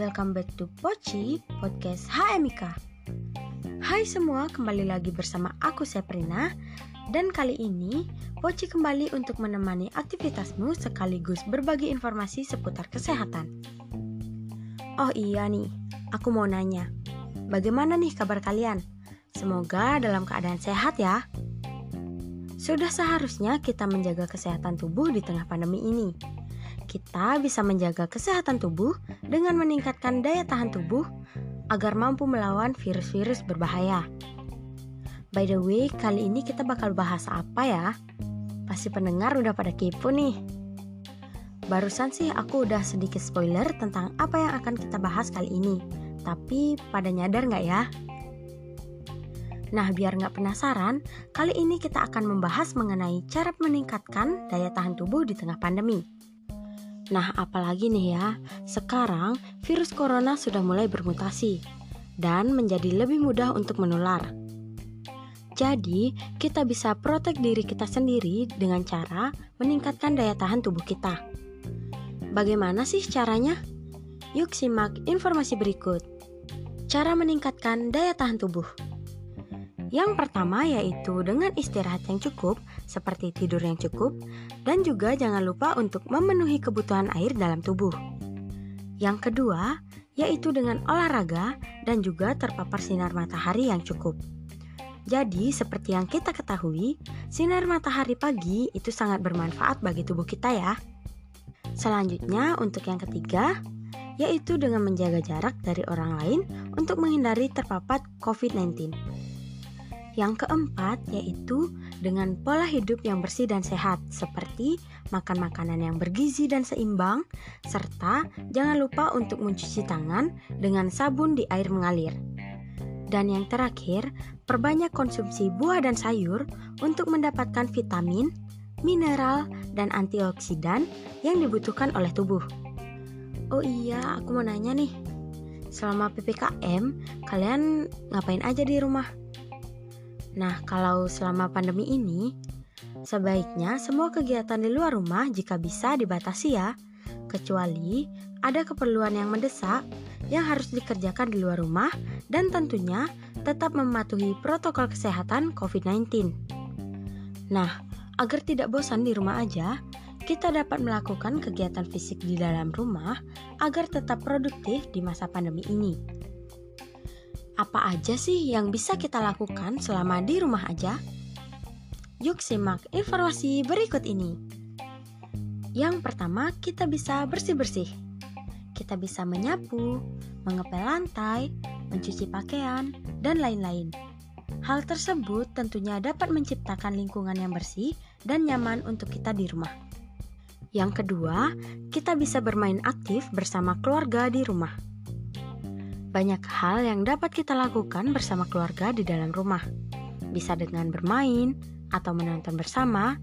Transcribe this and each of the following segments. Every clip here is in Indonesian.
welcome back to Poci Podcast HMIK Hai semua, kembali lagi bersama aku Seprina Dan kali ini, Poci kembali untuk menemani aktivitasmu sekaligus berbagi informasi seputar kesehatan. Oh iya nih, aku mau nanya Bagaimana nih kabar kalian? Semoga dalam keadaan sehat ya. Sudah seharusnya kita menjaga kesehatan tubuh di tengah pandemi ini kita bisa menjaga kesehatan tubuh dengan meningkatkan daya tahan tubuh agar mampu melawan virus-virus berbahaya. By the way, kali ini kita bakal bahas apa ya? Pasti pendengar udah pada kepo nih. Barusan sih aku udah sedikit spoiler tentang apa yang akan kita bahas kali ini. Tapi pada nyadar nggak ya? Nah, biar nggak penasaran, kali ini kita akan membahas mengenai cara meningkatkan daya tahan tubuh di tengah pandemi. Nah, apalagi nih ya, sekarang virus corona sudah mulai bermutasi dan menjadi lebih mudah untuk menular. Jadi, kita bisa protek diri kita sendiri dengan cara meningkatkan daya tahan tubuh kita. Bagaimana sih caranya? Yuk simak informasi berikut. Cara meningkatkan daya tahan tubuh. Yang pertama yaitu dengan istirahat yang cukup, seperti tidur yang cukup, dan juga jangan lupa untuk memenuhi kebutuhan air dalam tubuh. Yang kedua yaitu dengan olahraga dan juga terpapar sinar matahari yang cukup. Jadi, seperti yang kita ketahui, sinar matahari pagi itu sangat bermanfaat bagi tubuh kita ya. Selanjutnya, untuk yang ketiga, yaitu dengan menjaga jarak dari orang lain untuk menghindari terpapar COVID-19. Yang keempat yaitu dengan pola hidup yang bersih dan sehat seperti makan makanan yang bergizi dan seimbang serta jangan lupa untuk mencuci tangan dengan sabun di air mengalir. Dan yang terakhir, perbanyak konsumsi buah dan sayur untuk mendapatkan vitamin, mineral, dan antioksidan yang dibutuhkan oleh tubuh. Oh iya, aku mau nanya nih. Selama PPKM, kalian ngapain aja di rumah? Nah, kalau selama pandemi ini, sebaiknya semua kegiatan di luar rumah jika bisa dibatasi ya, kecuali ada keperluan yang mendesak yang harus dikerjakan di luar rumah dan tentunya tetap mematuhi protokol kesehatan COVID-19. Nah, agar tidak bosan di rumah aja, kita dapat melakukan kegiatan fisik di dalam rumah agar tetap produktif di masa pandemi ini. Apa aja sih yang bisa kita lakukan selama di rumah aja? Yuk simak informasi berikut ini. Yang pertama, kita bisa bersih-bersih. Kita bisa menyapu, mengepel lantai, mencuci pakaian, dan lain-lain. Hal tersebut tentunya dapat menciptakan lingkungan yang bersih dan nyaman untuk kita di rumah. Yang kedua, kita bisa bermain aktif bersama keluarga di rumah. Banyak hal yang dapat kita lakukan bersama keluarga di dalam rumah. Bisa dengan bermain atau menonton bersama,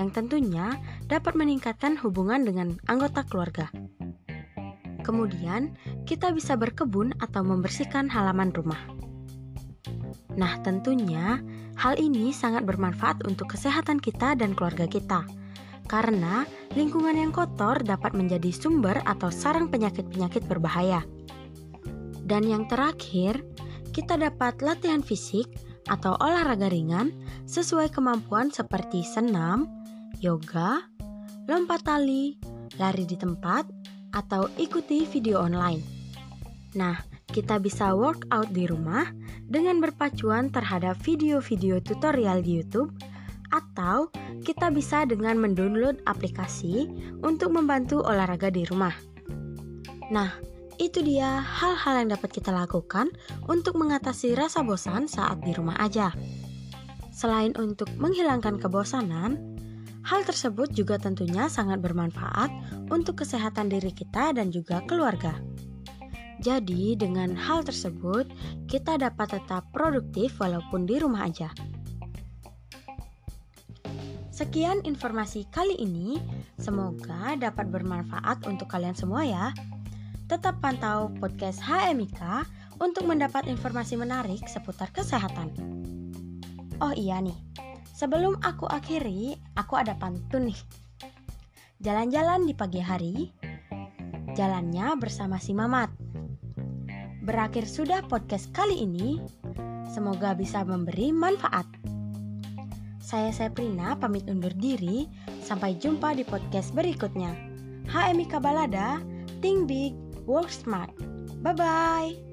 yang tentunya dapat meningkatkan hubungan dengan anggota keluarga. Kemudian, kita bisa berkebun atau membersihkan halaman rumah. Nah, tentunya hal ini sangat bermanfaat untuk kesehatan kita dan keluarga kita, karena lingkungan yang kotor dapat menjadi sumber atau sarang penyakit-penyakit berbahaya. Dan yang terakhir, kita dapat latihan fisik atau olahraga ringan sesuai kemampuan seperti senam, yoga, lompat tali, lari di tempat, atau ikuti video online. Nah, kita bisa workout di rumah dengan berpacuan terhadap video-video tutorial di YouTube atau kita bisa dengan mendownload aplikasi untuk membantu olahraga di rumah. Nah, itu dia hal-hal yang dapat kita lakukan untuk mengatasi rasa bosan saat di rumah aja. Selain untuk menghilangkan kebosanan, hal tersebut juga tentunya sangat bermanfaat untuk kesehatan diri kita dan juga keluarga. Jadi, dengan hal tersebut, kita dapat tetap produktif walaupun di rumah aja. Sekian informasi kali ini, semoga dapat bermanfaat untuk kalian semua ya. Tetap pantau podcast HMIK untuk mendapat informasi menarik seputar kesehatan. Oh iya nih, sebelum aku akhiri, aku ada pantun nih. Jalan-jalan di pagi hari, jalannya bersama si Mamat. berakhir sudah podcast kali ini. Semoga bisa memberi manfaat. Saya Seprina pamit undur diri. Sampai jumpa di podcast berikutnya. HMI Kabalada, Think Big, Work Smart. Bye-bye.